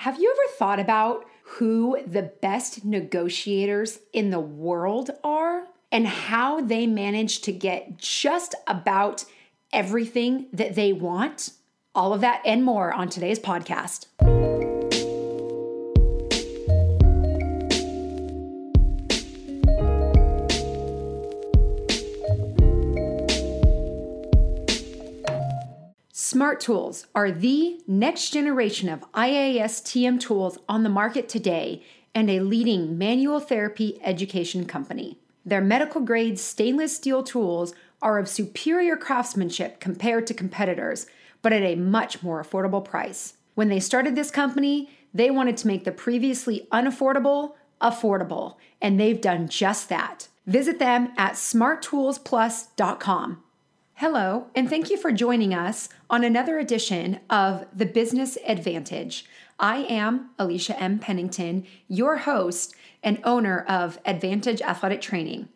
Have you ever thought about who the best negotiators in the world are and how they manage to get just about everything that they want? All of that and more on today's podcast. Smart Tools are the next generation of IASTM tools on the market today and a leading manual therapy education company. Their medical grade stainless steel tools are of superior craftsmanship compared to competitors, but at a much more affordable price. When they started this company, they wanted to make the previously unaffordable affordable, and they've done just that. Visit them at smarttoolsplus.com. Hello, and thank you for joining us on another edition of The Business Advantage. I am Alicia M. Pennington, your host and owner of Advantage Athletic Training.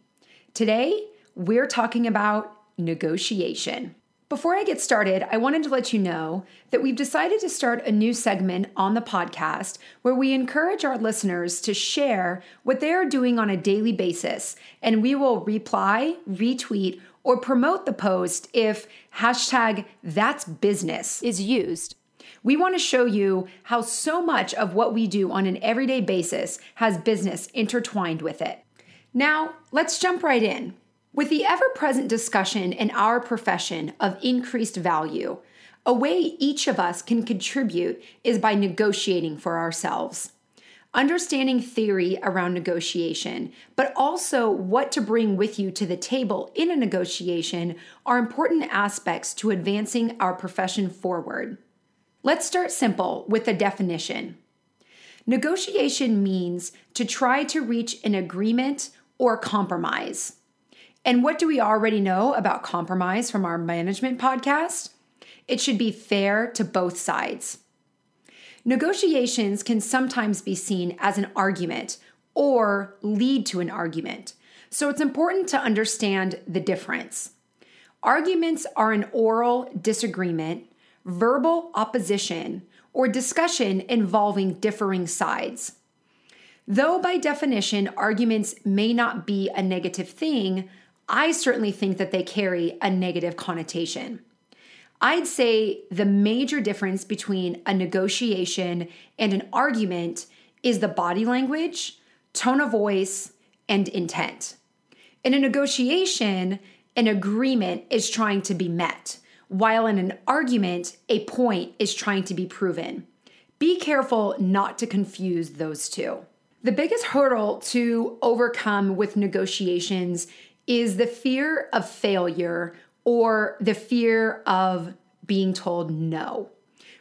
Today, we're talking about negotiation. Before I get started, I wanted to let you know that we've decided to start a new segment on the podcast where we encourage our listeners to share what they are doing on a daily basis, and we will reply, retweet, or promote the post if hashtag that's business is used. We want to show you how so much of what we do on an everyday basis has business intertwined with it. Now, let's jump right in. With the ever present discussion in our profession of increased value, a way each of us can contribute is by negotiating for ourselves understanding theory around negotiation, but also what to bring with you to the table in a negotiation are important aspects to advancing our profession forward. Let's start simple with the definition. Negotiation means to try to reach an agreement or compromise. And what do we already know about compromise from our management podcast? It should be fair to both sides. Negotiations can sometimes be seen as an argument or lead to an argument, so it's important to understand the difference. Arguments are an oral disagreement, verbal opposition, or discussion involving differing sides. Though, by definition, arguments may not be a negative thing, I certainly think that they carry a negative connotation. I'd say the major difference between a negotiation and an argument is the body language, tone of voice, and intent. In a negotiation, an agreement is trying to be met, while in an argument, a point is trying to be proven. Be careful not to confuse those two. The biggest hurdle to overcome with negotiations is the fear of failure or the fear of being told no.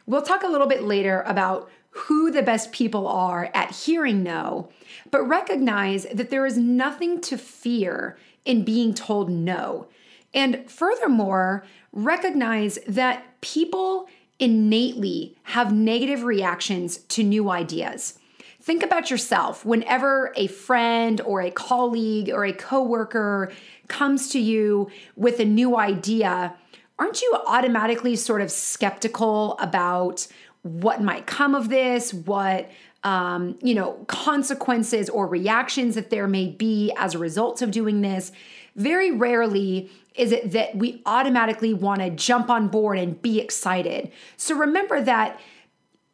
We'll talk a little bit later about who the best people are at hearing no, but recognize that there is nothing to fear in being told no. And furthermore, recognize that people innately have negative reactions to new ideas. Think about yourself whenever a friend or a colleague or a coworker comes to you with a new idea, aren't you automatically sort of skeptical about what might come of this, what um, you know, consequences or reactions that there may be as a result of doing this? Very rarely is it that we automatically want to jump on board and be excited. So remember that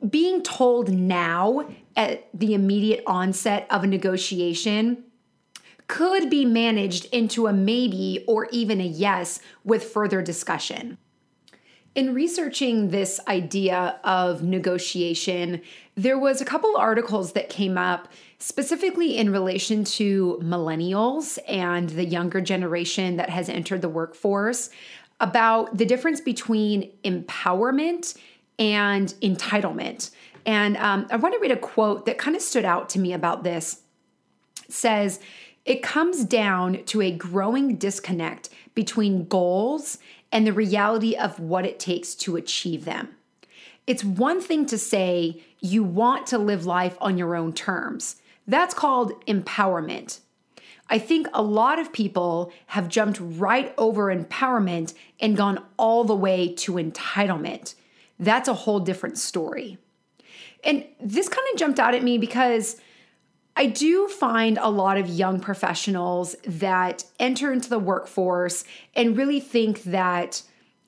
being told now at the immediate onset of a negotiation could be managed into a maybe or even a yes with further discussion. In researching this idea of negotiation, there was a couple articles that came up specifically in relation to millennials and the younger generation that has entered the workforce about the difference between empowerment and entitlement. And um, I want to read a quote that kind of stood out to me about this. It says, it comes down to a growing disconnect between goals and the reality of what it takes to achieve them. It's one thing to say you want to live life on your own terms. That's called empowerment. I think a lot of people have jumped right over empowerment and gone all the way to entitlement. That's a whole different story. And this kind of jumped out at me because I do find a lot of young professionals that enter into the workforce and really think that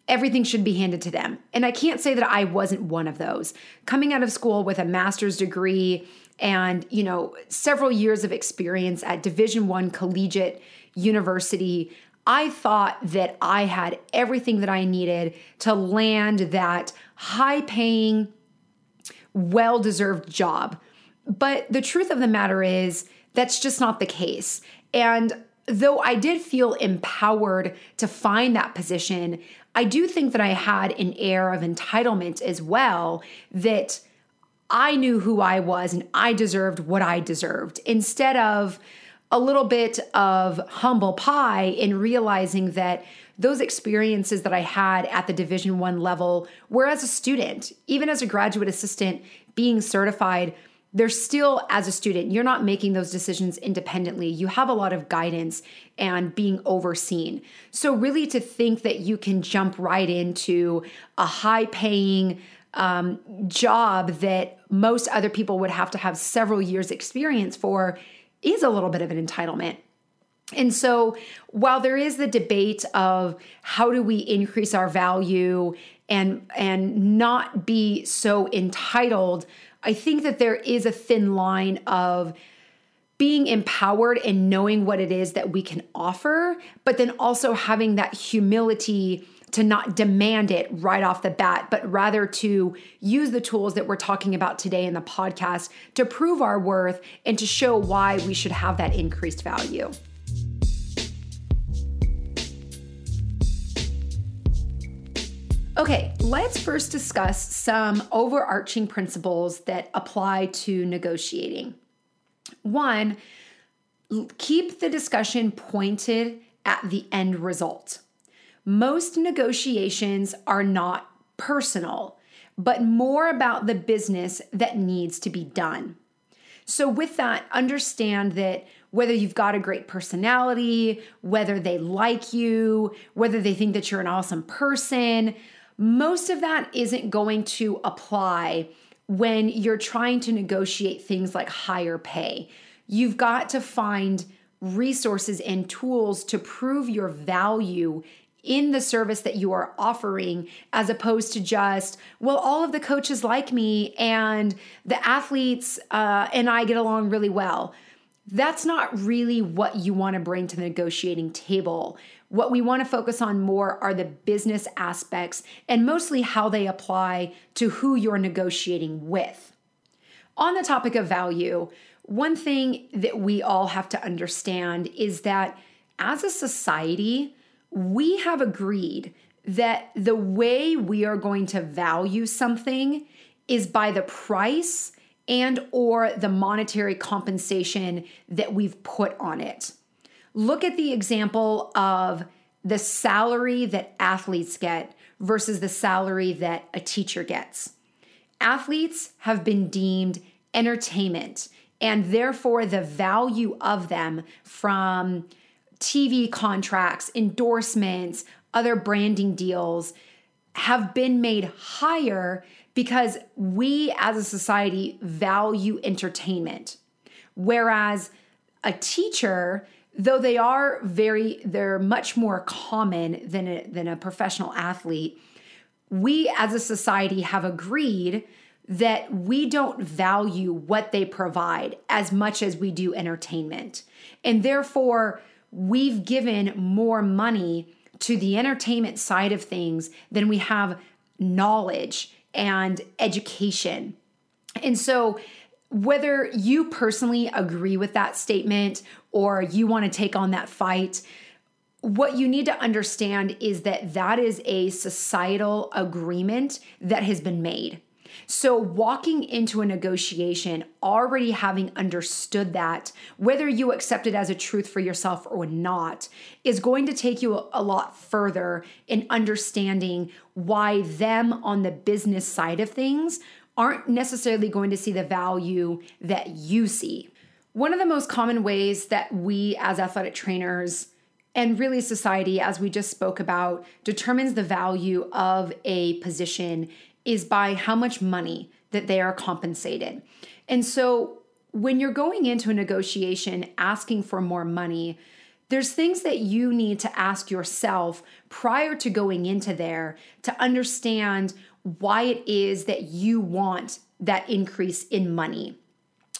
everything should be handed to them. And I can't say that I wasn't one of those. Coming out of school with a master's degree and, you know, several years of experience at Division 1 collegiate university, I thought that I had everything that I needed to land that high paying, well deserved job. But the truth of the matter is, that's just not the case. And though I did feel empowered to find that position, I do think that I had an air of entitlement as well that I knew who I was and I deserved what I deserved instead of a little bit of humble pie in realizing that those experiences that I had at the division 1 level were as a student even as a graduate assistant being certified they're still as a student. You're not making those decisions independently. You have a lot of guidance and being overseen. So really to think that you can jump right into a high paying um, job that most other people would have to have several years experience for is a little bit of an entitlement. And so while there is the debate of how do we increase our value and and not be so entitled I think that there is a thin line of being empowered and knowing what it is that we can offer, but then also having that humility to not demand it right off the bat, but rather to use the tools that we're talking about today in the podcast to prove our worth and to show why we should have that increased value. Okay, let's first discuss some overarching principles that apply to negotiating. One, keep the discussion pointed at the end result. Most negotiations are not personal, but more about the business that needs to be done. So, with that, understand that whether you've got a great personality, whether they like you, whether they think that you're an awesome person, most of that isn't going to apply when you're trying to negotiate things like higher pay. You've got to find resources and tools to prove your value in the service that you are offering as opposed to just well all of the coaches like me and the athletes uh, and i get along really well that's not really what you want to bring to the negotiating table what we want to focus on more are the business aspects and mostly how they apply to who you're negotiating with. On the topic of value, one thing that we all have to understand is that as a society, we have agreed that the way we are going to value something is by the price and or the monetary compensation that we've put on it. Look at the example of the salary that athletes get versus the salary that a teacher gets. Athletes have been deemed entertainment, and therefore the value of them from TV contracts, endorsements, other branding deals have been made higher because we as a society value entertainment. Whereas a teacher though they are very they're much more common than a, than a professional athlete we as a society have agreed that we don't value what they provide as much as we do entertainment and therefore we've given more money to the entertainment side of things than we have knowledge and education and so whether you personally agree with that statement or you want to take on that fight, what you need to understand is that that is a societal agreement that has been made. So, walking into a negotiation, already having understood that, whether you accept it as a truth for yourself or not, is going to take you a lot further in understanding why them on the business side of things aren't necessarily going to see the value that you see. One of the most common ways that we as athletic trainers and really society, as we just spoke about, determines the value of a position is by how much money that they are compensated. And so when you're going into a negotiation asking for more money, there's things that you need to ask yourself prior to going into there to understand why it is that you want that increase in money.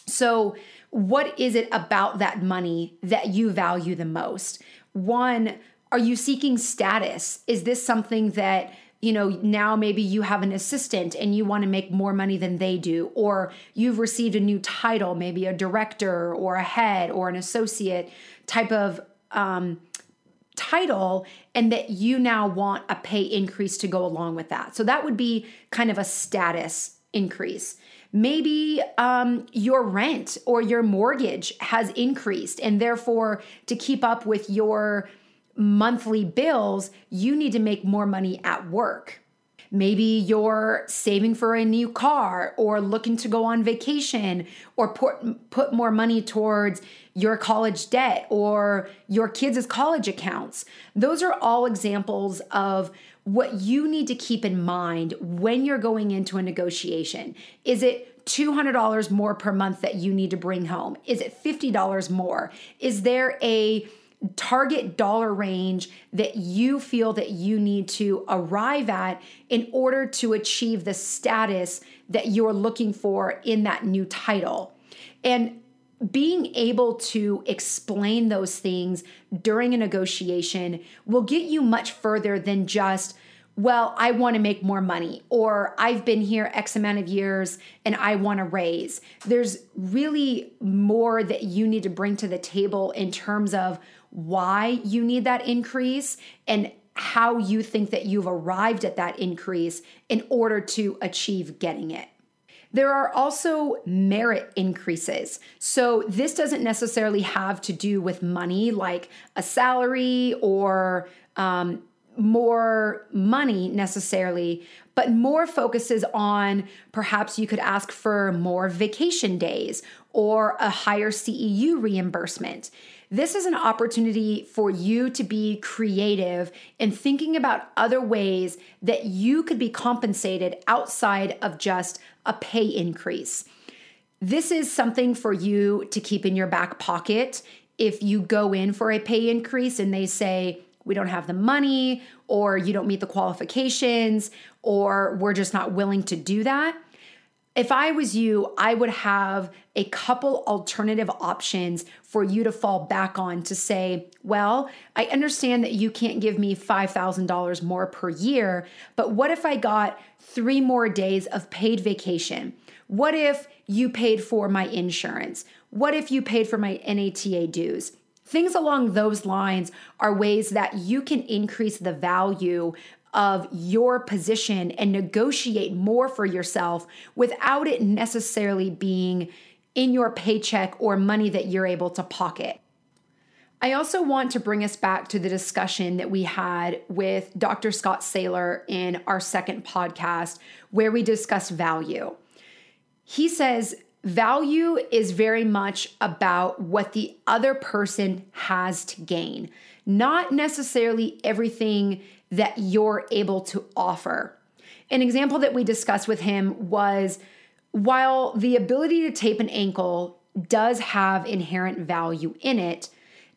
So, what is it about that money that you value the most? One, are you seeking status? Is this something that you know, now maybe you have an assistant and you want to make more money than they do, or you've received a new title, maybe a director or a head or an associate type of um, title, and that you now want a pay increase to go along with that. So that would be kind of a status increase. Maybe um, your rent or your mortgage has increased, and therefore, to keep up with your monthly bills, you need to make more money at work. Maybe you're saving for a new car or looking to go on vacation or put, put more money towards your college debt or your kids' college accounts. Those are all examples of what you need to keep in mind when you're going into a negotiation. Is it $200 more per month that you need to bring home? Is it $50 more? Is there a target dollar range that you feel that you need to arrive at in order to achieve the status that you're looking for in that new title. And being able to explain those things during a negotiation will get you much further than just well, I want to make more money, or I've been here X amount of years and I want to raise. There's really more that you need to bring to the table in terms of why you need that increase and how you think that you've arrived at that increase in order to achieve getting it. There are also merit increases. So, this doesn't necessarily have to do with money like a salary or um, more money necessarily, but more focuses on perhaps you could ask for more vacation days or a higher CEU reimbursement. This is an opportunity for you to be creative and thinking about other ways that you could be compensated outside of just a pay increase. This is something for you to keep in your back pocket if you go in for a pay increase and they say, we don't have the money, or you don't meet the qualifications, or we're just not willing to do that. If I was you, I would have a couple alternative options for you to fall back on to say, well, I understand that you can't give me $5,000 more per year, but what if I got three more days of paid vacation? What if you paid for my insurance? What if you paid for my NATA dues? Things along those lines are ways that you can increase the value of your position and negotiate more for yourself without it necessarily being in your paycheck or money that you're able to pocket. I also want to bring us back to the discussion that we had with Dr. Scott Sailor in our second podcast, where we discussed value. He says value is very much about what the other person has to gain, not necessarily everything that you're able to offer. An example that we discussed with him was while the ability to tape an ankle does have inherent value in it,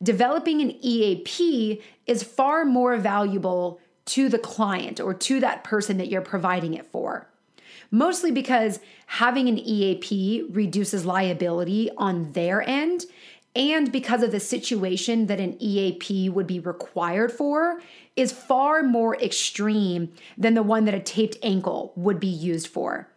developing an EAP is far more valuable to the client or to that person that you're providing it for. Mostly because having an EAP reduces liability on their end and because of the situation that an EAP would be required for is far more extreme than the one that a taped ankle would be used for.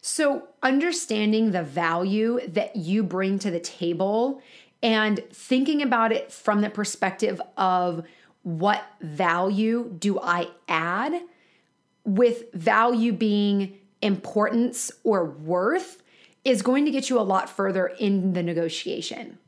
So, understanding the value that you bring to the table and thinking about it from the perspective of what value do I add, with value being importance or worth, is going to get you a lot further in the negotiation.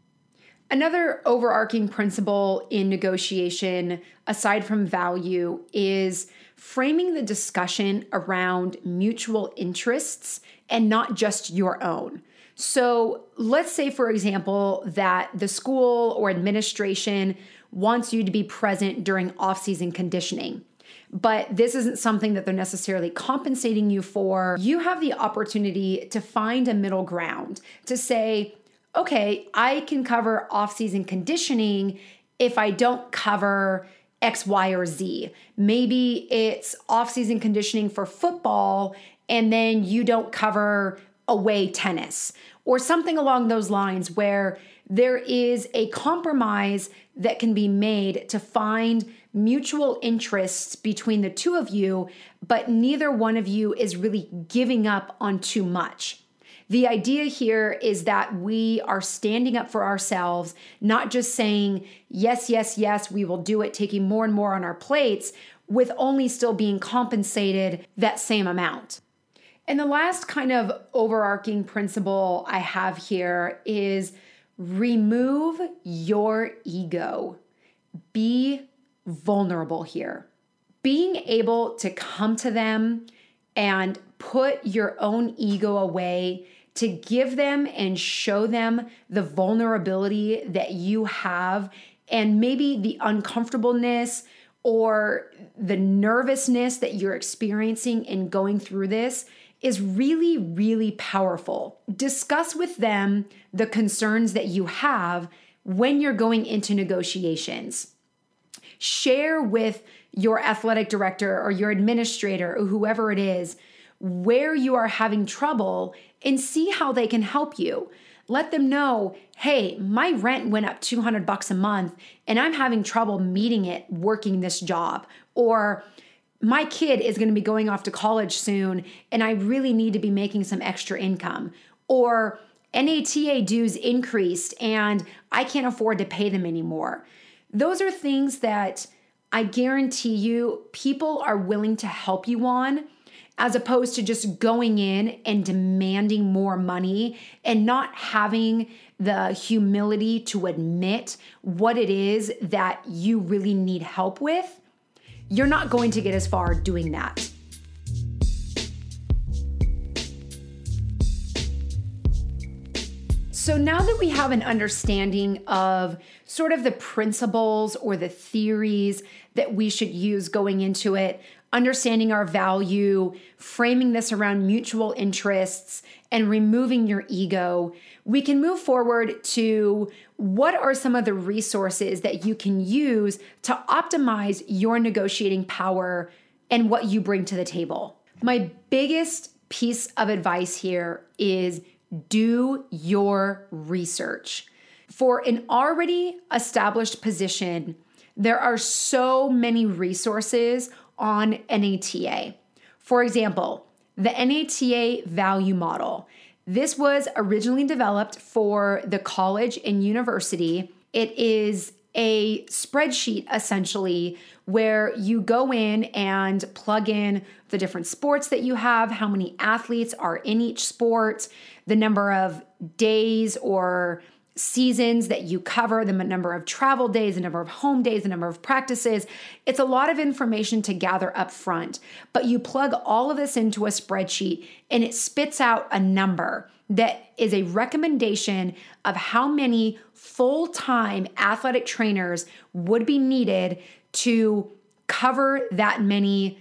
Another overarching principle in negotiation, aside from value, is framing the discussion around mutual interests and not just your own. So, let's say, for example, that the school or administration wants you to be present during off season conditioning. but this isn't something that they're necessarily compensating you for, you have the opportunity to find a middle ground to say, okay, I can cover off season conditioning if I don't cover X, Y, or Z. Maybe it's off season conditioning for football and then you don't cover away tennis or something along those lines where there is a compromise that can be made to find mutual interests between the two of you, but neither one of you is really giving up on too much. The idea here is that we are standing up for ourselves, not just saying, yes, yes, yes, we will do it, taking more and more on our plates, with only still being compensated that same amount. And the last kind of overarching principle I have here is remove your ego. Be vulnerable here. Being able to come to them and put your own ego away to give them and show them the vulnerability that you have and maybe the uncomfortableness or the nervousness that you're experiencing in going through this is really, really powerful. Discuss with them the concerns that you have when you're going into negotiations. Share with your athletic director or your administrator or whoever it is where you are having trouble and see how they can help you. Let them know, "Hey, my rent went up 200 bucks a month and I'm having trouble meeting it working this job." Or my kid is going to be going off to college soon and I really need to be making some extra income. Or NATA dues increased and I can't afford to pay them anymore. Those are things that I guarantee you people are willing to help you on as opposed to just going in and demanding more money and not having the humility to admit what it is that you really need help with you're not going to get as far doing that. So now that we have an understanding of sort of the principles or the theories that we should use going into it, understanding our value, framing this around mutual interests, and removing your ego, we can move forward to what are some of the resources that you can use to optimize your negotiating power and what you bring to the table. My biggest piece of advice here is do your research. For an already established position, there are so many resources on NATA. For example, the NATA value model. This was originally developed for the college and university. It is a spreadsheet essentially where you go in and plug in the different sports that you have, how many athletes are in each sport, the number of days or seasons that you cover, the number of travel days, the number of home days, the number of practices. It's a lot of information to gather up front, but you plug all of this into a spreadsheet and it spits out a number that is a recommendation of how many full time athletic trainers would be needed to cover that many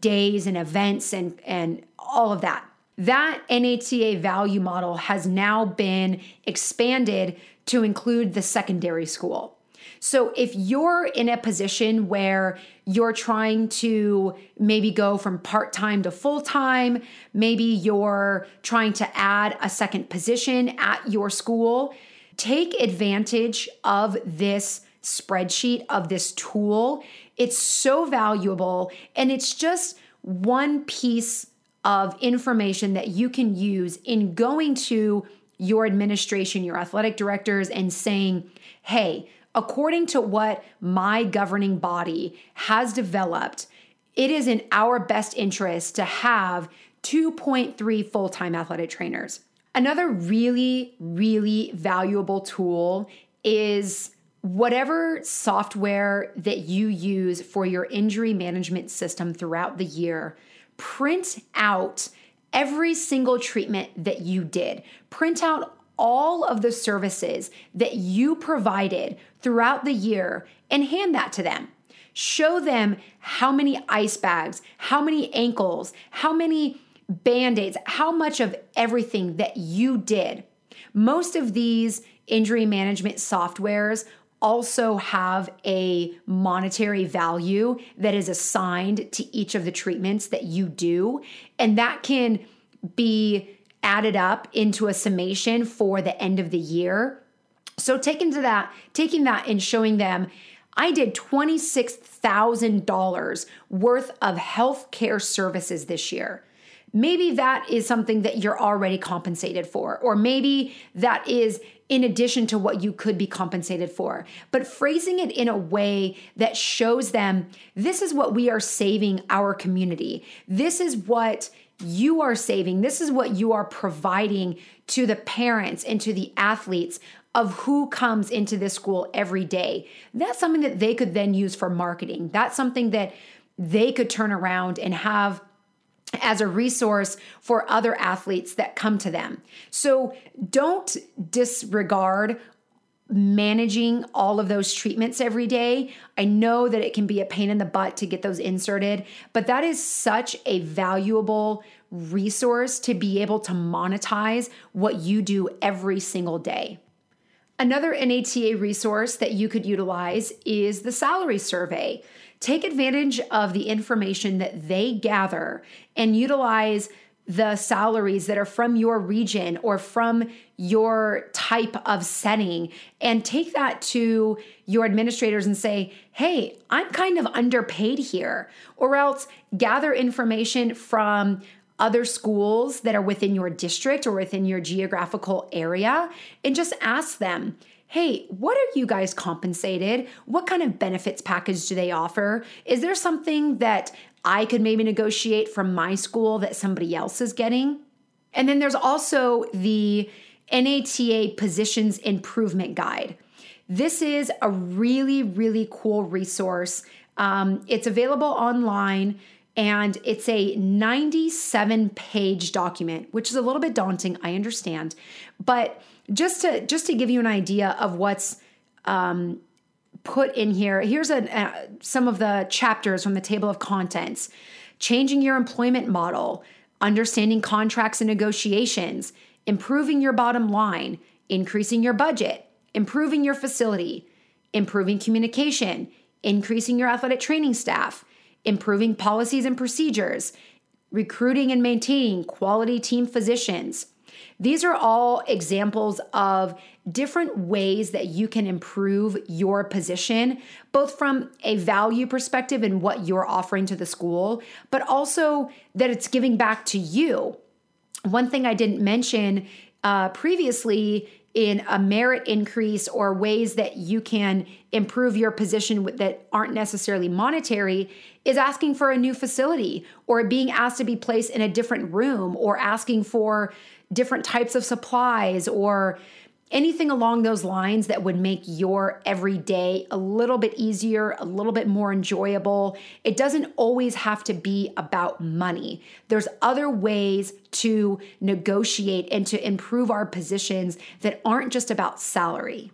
days and events and, and all of that. That NATA value model has now been expanded to include the secondary school. So if you're in a position where you're trying to maybe go from part time to full time, maybe you're trying to add a second position at your school, take advantage of this spreadsheet, of this tool. It's so valuable and it's just one piece of information that you can use in going to your administration, your athletic directors, and saying, hey, according to what my governing body has developed, it is in our best interest to have 2.3 full time athletic trainers. Another really, really valuable tool is whatever software that you use for your injury management system throughout the year print out every single treatment that you did. Print out all of the services that you provided throughout the year and hand that to them. Show them how many ice bags, how many ankles, how many band aids, how much of everything that you did. Most of these injury management softwares also have a monetary value that is assigned to each of the treatments that you do. And that can be added up into a summation for the end of the year. So taking to that, taking that and showing them, I did $26,000 worth of healthcare services this year. Maybe that is something that you're already compensated for, or maybe that is in addition to what you could be compensated for, but phrasing it in a way that shows them this is what we are saving our community. This is what you are saving. This is what you are providing to the parents and to the athletes of who comes into this school every day. That's something that they could then use for marketing. That's something that they could turn around and have as a resource for other athletes that come to them. So don't disregard managing all of those treatments every day. I know that it can be a pain in the butt to get those inserted, but that is such a valuable resource to be able to monetize what you do every single day. Another NATA resource that you could utilize is the salary survey. Take advantage of the information that they gather and utilize the salaries that are from your region or from your type of setting and take that to your administrators and say, hey, I'm kind of underpaid here. Or else gather information from other schools that are within your district or within your geographical area and just ask them, hey, what are you guys compensated? What kind of benefits package do they offer? Is there something that I could maybe negotiate from my school that somebody else is getting? And then there's also the NATA Positions Improvement Guide. This is a really, really cool resource. Um, it's available online and it's a 97 page document, which is a little bit daunting, I understand. But just to just to give you an idea of what's um, put in here, here's a, uh, some of the chapters from the table of contents: changing your employment model, understanding contracts and negotiations, improving your bottom line, increasing your budget, improving your facility, improving communication, increasing your athletic training staff, improving policies and procedures, recruiting and maintaining quality team physicians these are all examples of different ways that you can improve your position, both from a value perspective and what you're offering to the school, but also that it's giving back to you. One thing I didn't mention uh, previously in a merit increase or ways that you can improve your position that aren't necessarily monetary is asking for a new facility or being asked to be placed in a different room or asking for different types of supplies or anything along those lines that would make your everyday a little bit easier, a little bit more enjoyable. It doesn't always have to be about money. There's other ways to negotiate and to improve our positions that aren't just about salary.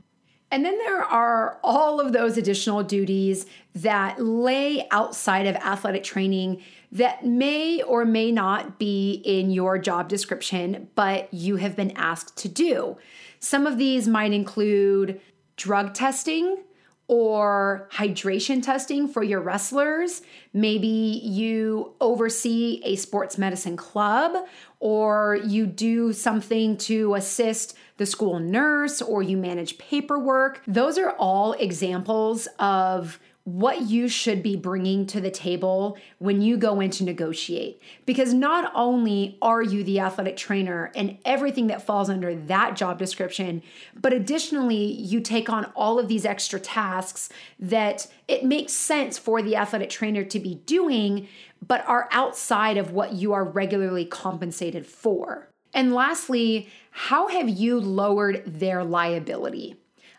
And then there are all of those additional duties that lay outside of athletic training that may or may not be in your job description, but you have been asked to do. Some of these might include drug testing or hydration testing for your wrestlers. Maybe you oversee a sports medicine club or you do something to assist the school nurse or you manage paperwork. Those are all examples of what you should be bringing to the table when you go in to negotiate. Because not only are you the athletic trainer and everything that falls under that job description, but additionally, you take on all of these extra tasks that it makes sense for the athletic trainer to be doing, but are outside of what you are regularly compensated for. And lastly, how have you lowered their liability?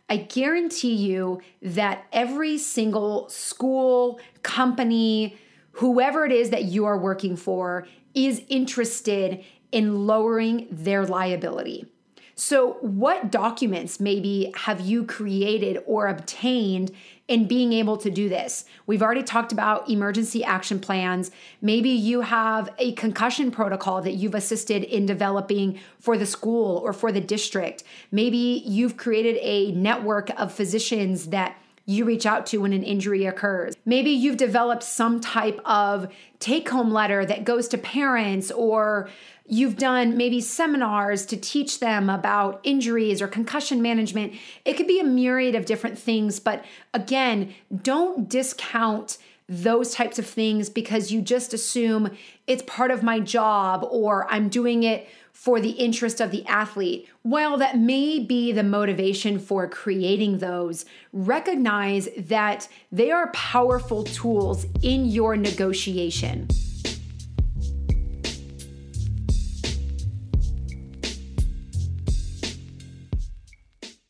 I guarantee you that every single school, company, whoever it is that you are working for is interested in lowering their liability. So, what documents maybe have you created or obtained in being able to do this? We've already talked about emergency action plans. Maybe you have a concussion protocol that you've assisted in developing for the school or for the district. Maybe you've created a network of physicians that you reach out to when an injury occurs. Maybe you've developed some type of take home letter that goes to parents, or you've done maybe seminars to teach them about injuries or concussion management. It could be a myriad of different things, but again, don't discount those types of things because you just assume it's part of my job or I'm doing it for the interest of the athlete. While that may be the motivation for creating those, recognize that they are powerful tools in your negotiation.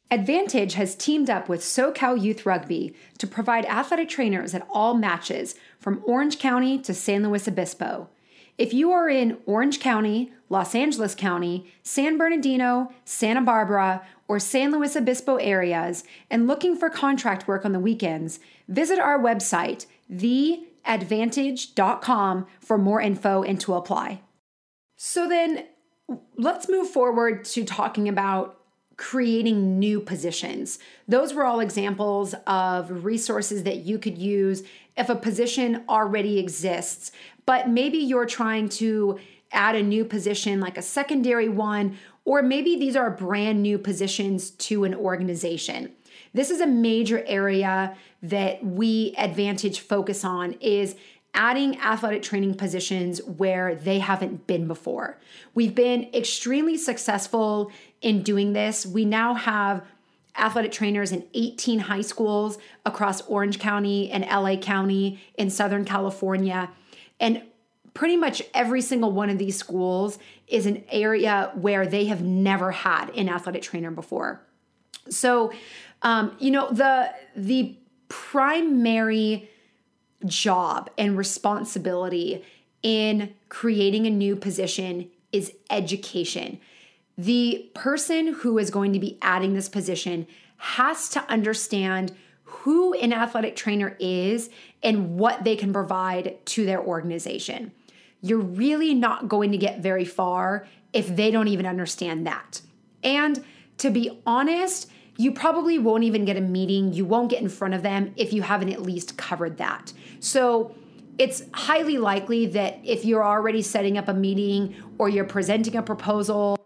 Advantage has teamed up with SoCal Youth Rugby to provide athletic trainers at all matches from Orange County to San Luis Obispo. If you are in Orange County, Los Angeles County, San Bernardino, Santa Barbara, or San Luis Obispo areas and looking for contract work on the weekends, visit our website, theadvantage.com, for more info and to apply. So then let's move forward to talking about creating new positions. Those were all examples of resources that you could use if a position already exists but maybe you're trying to add a new position like a secondary one, or maybe these are brand new positions to an organization. This is a major area that we advantage focus on is adding athletic training positions where they haven't been before. We've been extremely successful in doing this. We now have athletic trainers in 18 high schools across Orange County and LA County in Southern California. And pretty much every single one of these schools is an area where they have never had an athletic trainer before. So, um, you know, the the primary job and responsibility in creating a new position is education. The person who is going to be adding this position has to understand who an athletic trainer is and what they can provide to their organization. You're really not going to get very far if they don't even understand that. And to be honest, you probably won't even get a meeting. You won't get in front of them if you haven't at least covered that. So, it's highly likely that if you're already setting up a meeting or you're presenting a proposal,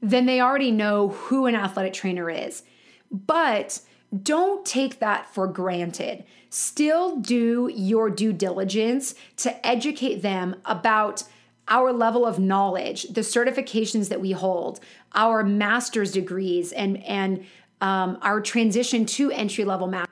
then they already know who an athletic trainer is. But don't take that for granted. Still do your due diligence to educate them about our level of knowledge, the certifications that we hold, our master's degrees, and and um, our transition to entry level math.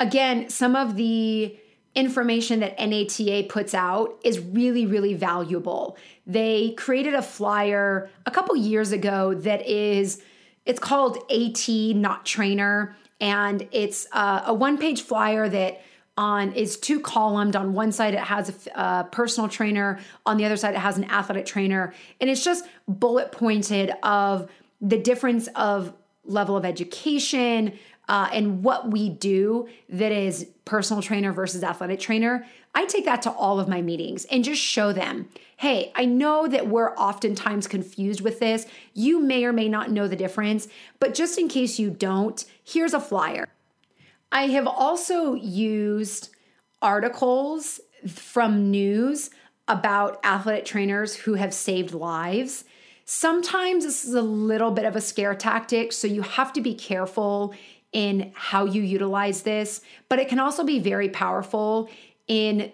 Again, some of the information that NATA puts out is really, really valuable. They created a flyer a couple years ago that is, it's called AT, not trainer and it's a one page flyer that on is two columned. On one side it has a, a, personal trainer. On the other side it has an athletic trainer. And it's just bullet pointed of the difference of level of education uh, and what we do that is personal trainer versus athletic trainer, I take that to all of my meetings and just show them hey, I know that we're oftentimes confused with this. You may or may not know the difference, but just in case you don't, here's a flyer. I have also used articles from news about athletic trainers who have saved lives. Sometimes this is a little bit of a scare tactic, so you have to be careful in how you utilize this, but it can also be very powerful in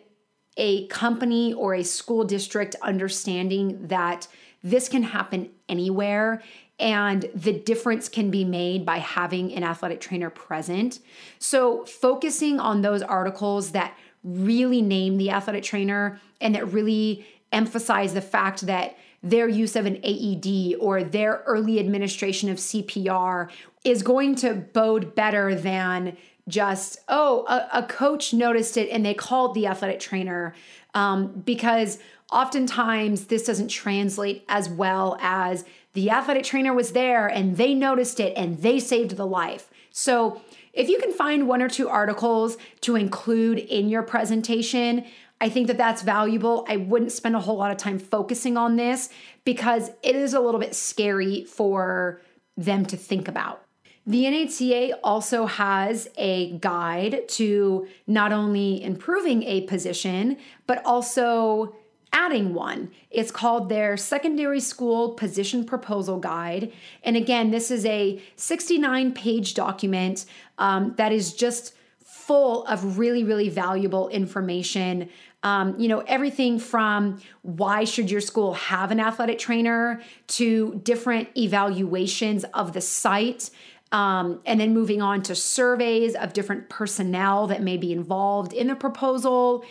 a company or a school district understanding that this can happen anywhere and the difference can be made by having an athletic trainer present. So, focusing on those articles that really name the athletic trainer and that really emphasize the fact that their use of an AED or their early administration of CPR is going to bode better than just, oh, a, a coach noticed it and they called the athletic trainer um, because oftentimes this doesn't translate as well as the athletic trainer was there and they noticed it and they saved the life. So, if you can find one or two articles to include in your presentation, I think that that's valuable. I wouldn't spend a whole lot of time focusing on this because it is a little bit scary for them to think about. The NATA also has a guide to not only improving a position, but also adding one. It's called their Secondary School Position Proposal Guide. And again, this is a 69 page document um, that is just full of really, really valuable information. Um, you know, everything from why should your school have an athletic trainer to different evaluations of the site um, and then moving on to surveys of different personnel that may be involved in the proposal,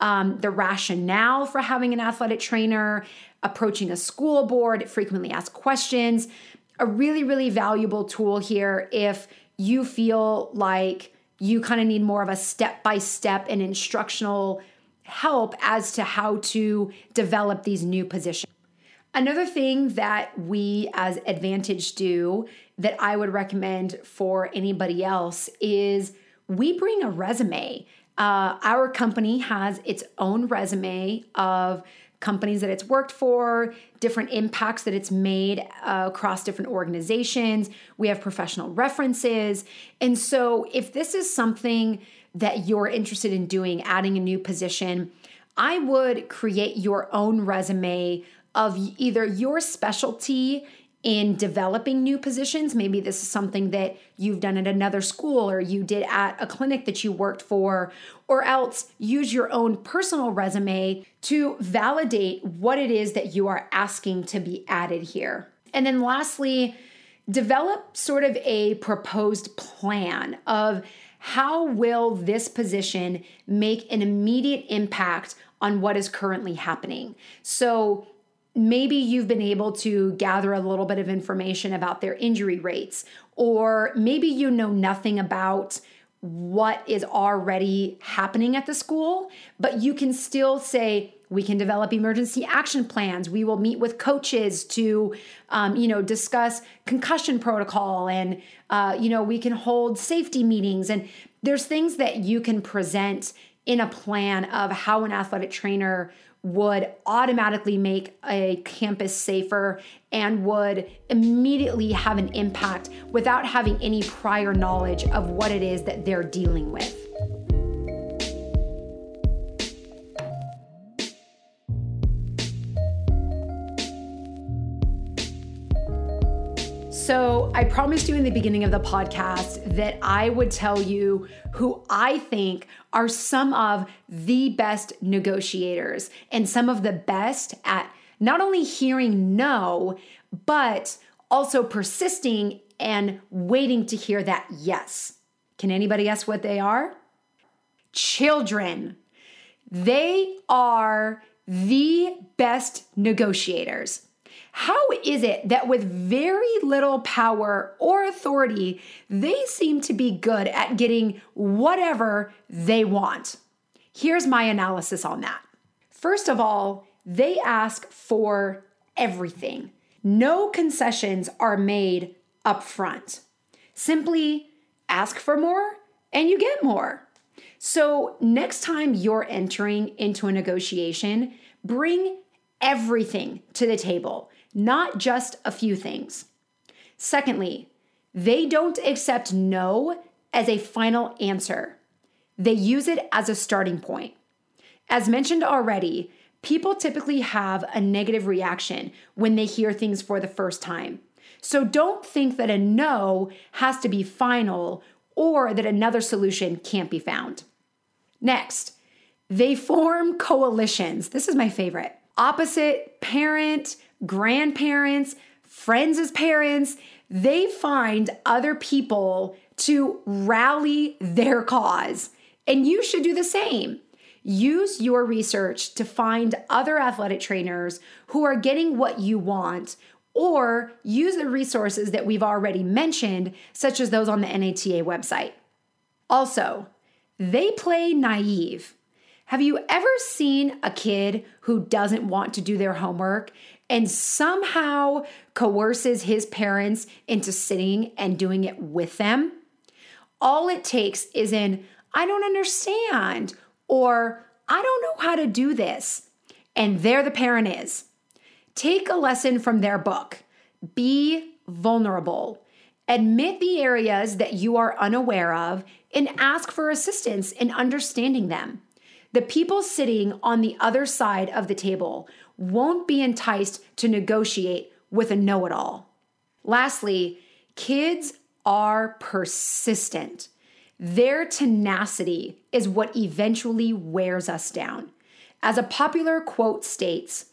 um, the rationale for having an athletic trainer, approaching a school board, frequently asked questions. A really, really valuable tool here if you feel like you kind of need more of a step by step and instructional help as to how to develop these new positions. Another thing that we as Advantage do that I would recommend for anybody else is we bring a resume. Uh, our company has its own resume of companies that it's worked for, different impacts that it's made uh, across different organizations. We have professional references. And so, if this is something that you're interested in doing, adding a new position, I would create your own resume of either your specialty in developing new positions. Maybe this is something that you've done at another school or you did at a clinic that you worked for, or else use your own personal resume to validate what it is that you are asking to be added here. And then lastly, develop sort of a proposed plan of how will this position make an immediate impact on what is currently happening. So maybe you've been able to gather a little bit of information about their injury rates, or maybe you know nothing about what is already happening at the school, but you can still say, we can develop emergency action plans. We will meet with coaches to, um, you know, discuss concussion protocol, and uh, you know, we can hold safety meetings. And there's things that you can present in a plan of how an athletic trainer would automatically make a campus safer and would immediately have an impact without having any prior knowledge of what it is that they're dealing with. So, I promised you in the beginning of the podcast that I would tell you who I think are some of the best negotiators and some of the best at not only hearing no, but also persisting and waiting to hear that yes. Can anybody guess what they are? Children. They are the best negotiators. How is it that with very little power or authority, they seem to be good at getting whatever they want? Here's my analysis on that. First of all, they ask for everything. No concessions are made up front. Simply ask for more and you get more. So, next time you're entering into a negotiation, bring everything to the table not just a few things. Secondly, they don't accept no as a final answer, they use it as a starting point. As mentioned already, people typically have a negative reaction when they hear things for the first time. So don't think that a no has to be final or that another solution can't be found. Next, they form coalitions. This is my favorite. Opposite parent, grandparents, friends as parents, they find other people to rally their cause. And you should do the same. Use your research to find other athletic trainers who are getting what you want, or use the resources that we've already mentioned, such as those on the NATA website. Also, they play naive. Have you ever seen a kid who doesn't want to do their homework and somehow coerces his parents into sitting and doing it with them, all it takes is an I don't understand or I don't know how to do this. And there the parent is. Take a lesson from their book. Be vulnerable. Admit the areas that you are unaware of and ask for assistance in understanding them. The people sitting on the other side of the table won't be enticed to negotiate with a know it all. Lastly, kids are persistent. Their tenacity is what eventually wears us down. As a popular quote states,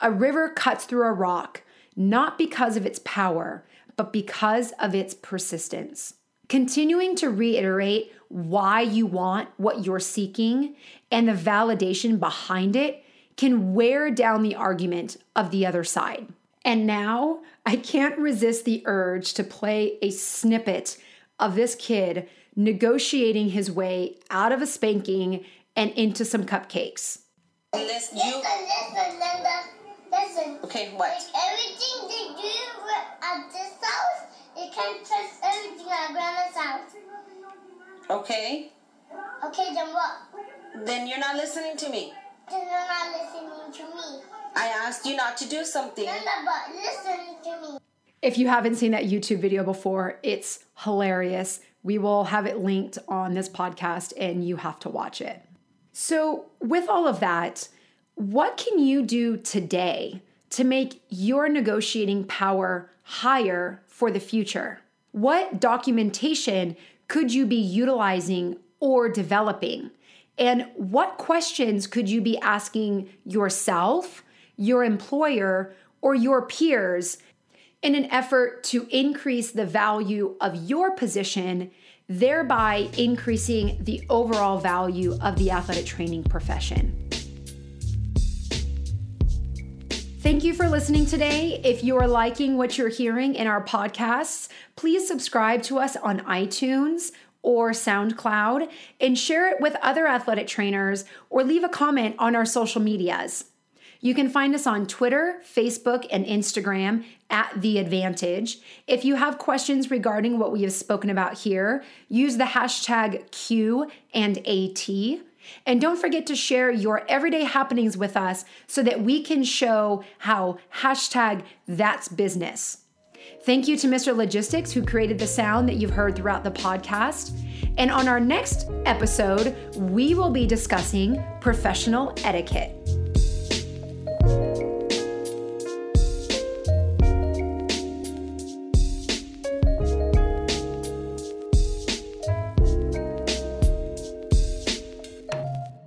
a river cuts through a rock not because of its power, but because of its persistence. Continuing to reiterate why you want what you're seeking and the validation behind it can wear down the argument of the other side. And now I can't resist the urge to play a snippet of this kid negotiating his way out of a spanking and into some cupcakes. Listen, you. Listen, listen, Listen. Okay, what? Like everything they do at this house, you can't trust everything at Grandma's house. Okay. Okay, then what? Then you're not listening to me. Then you're not listening to me. I asked you not to do something. Linda, but listen to me. If you haven't seen that YouTube video before, it's hilarious. We will have it linked on this podcast and you have to watch it. So, with all of that, what can you do today to make your negotiating power higher for the future? What documentation could you be utilizing or developing? And what questions could you be asking yourself, your employer, or your peers in an effort to increase the value of your position, thereby increasing the overall value of the athletic training profession? Thank you for listening today. If you are liking what you're hearing in our podcasts, please subscribe to us on iTunes or SoundCloud and share it with other athletic trainers or leave a comment on our social medias. You can find us on Twitter, Facebook, and Instagram at The Advantage. If you have questions regarding what we have spoken about here, use the hashtag Q and AT. And don't forget to share your everyday happenings with us so that we can show how hashtag that's business. Thank you to Mr. Logistix, who created the sound that you've heard throughout the podcast. And on our next episode, we will be discussing professional etiquette.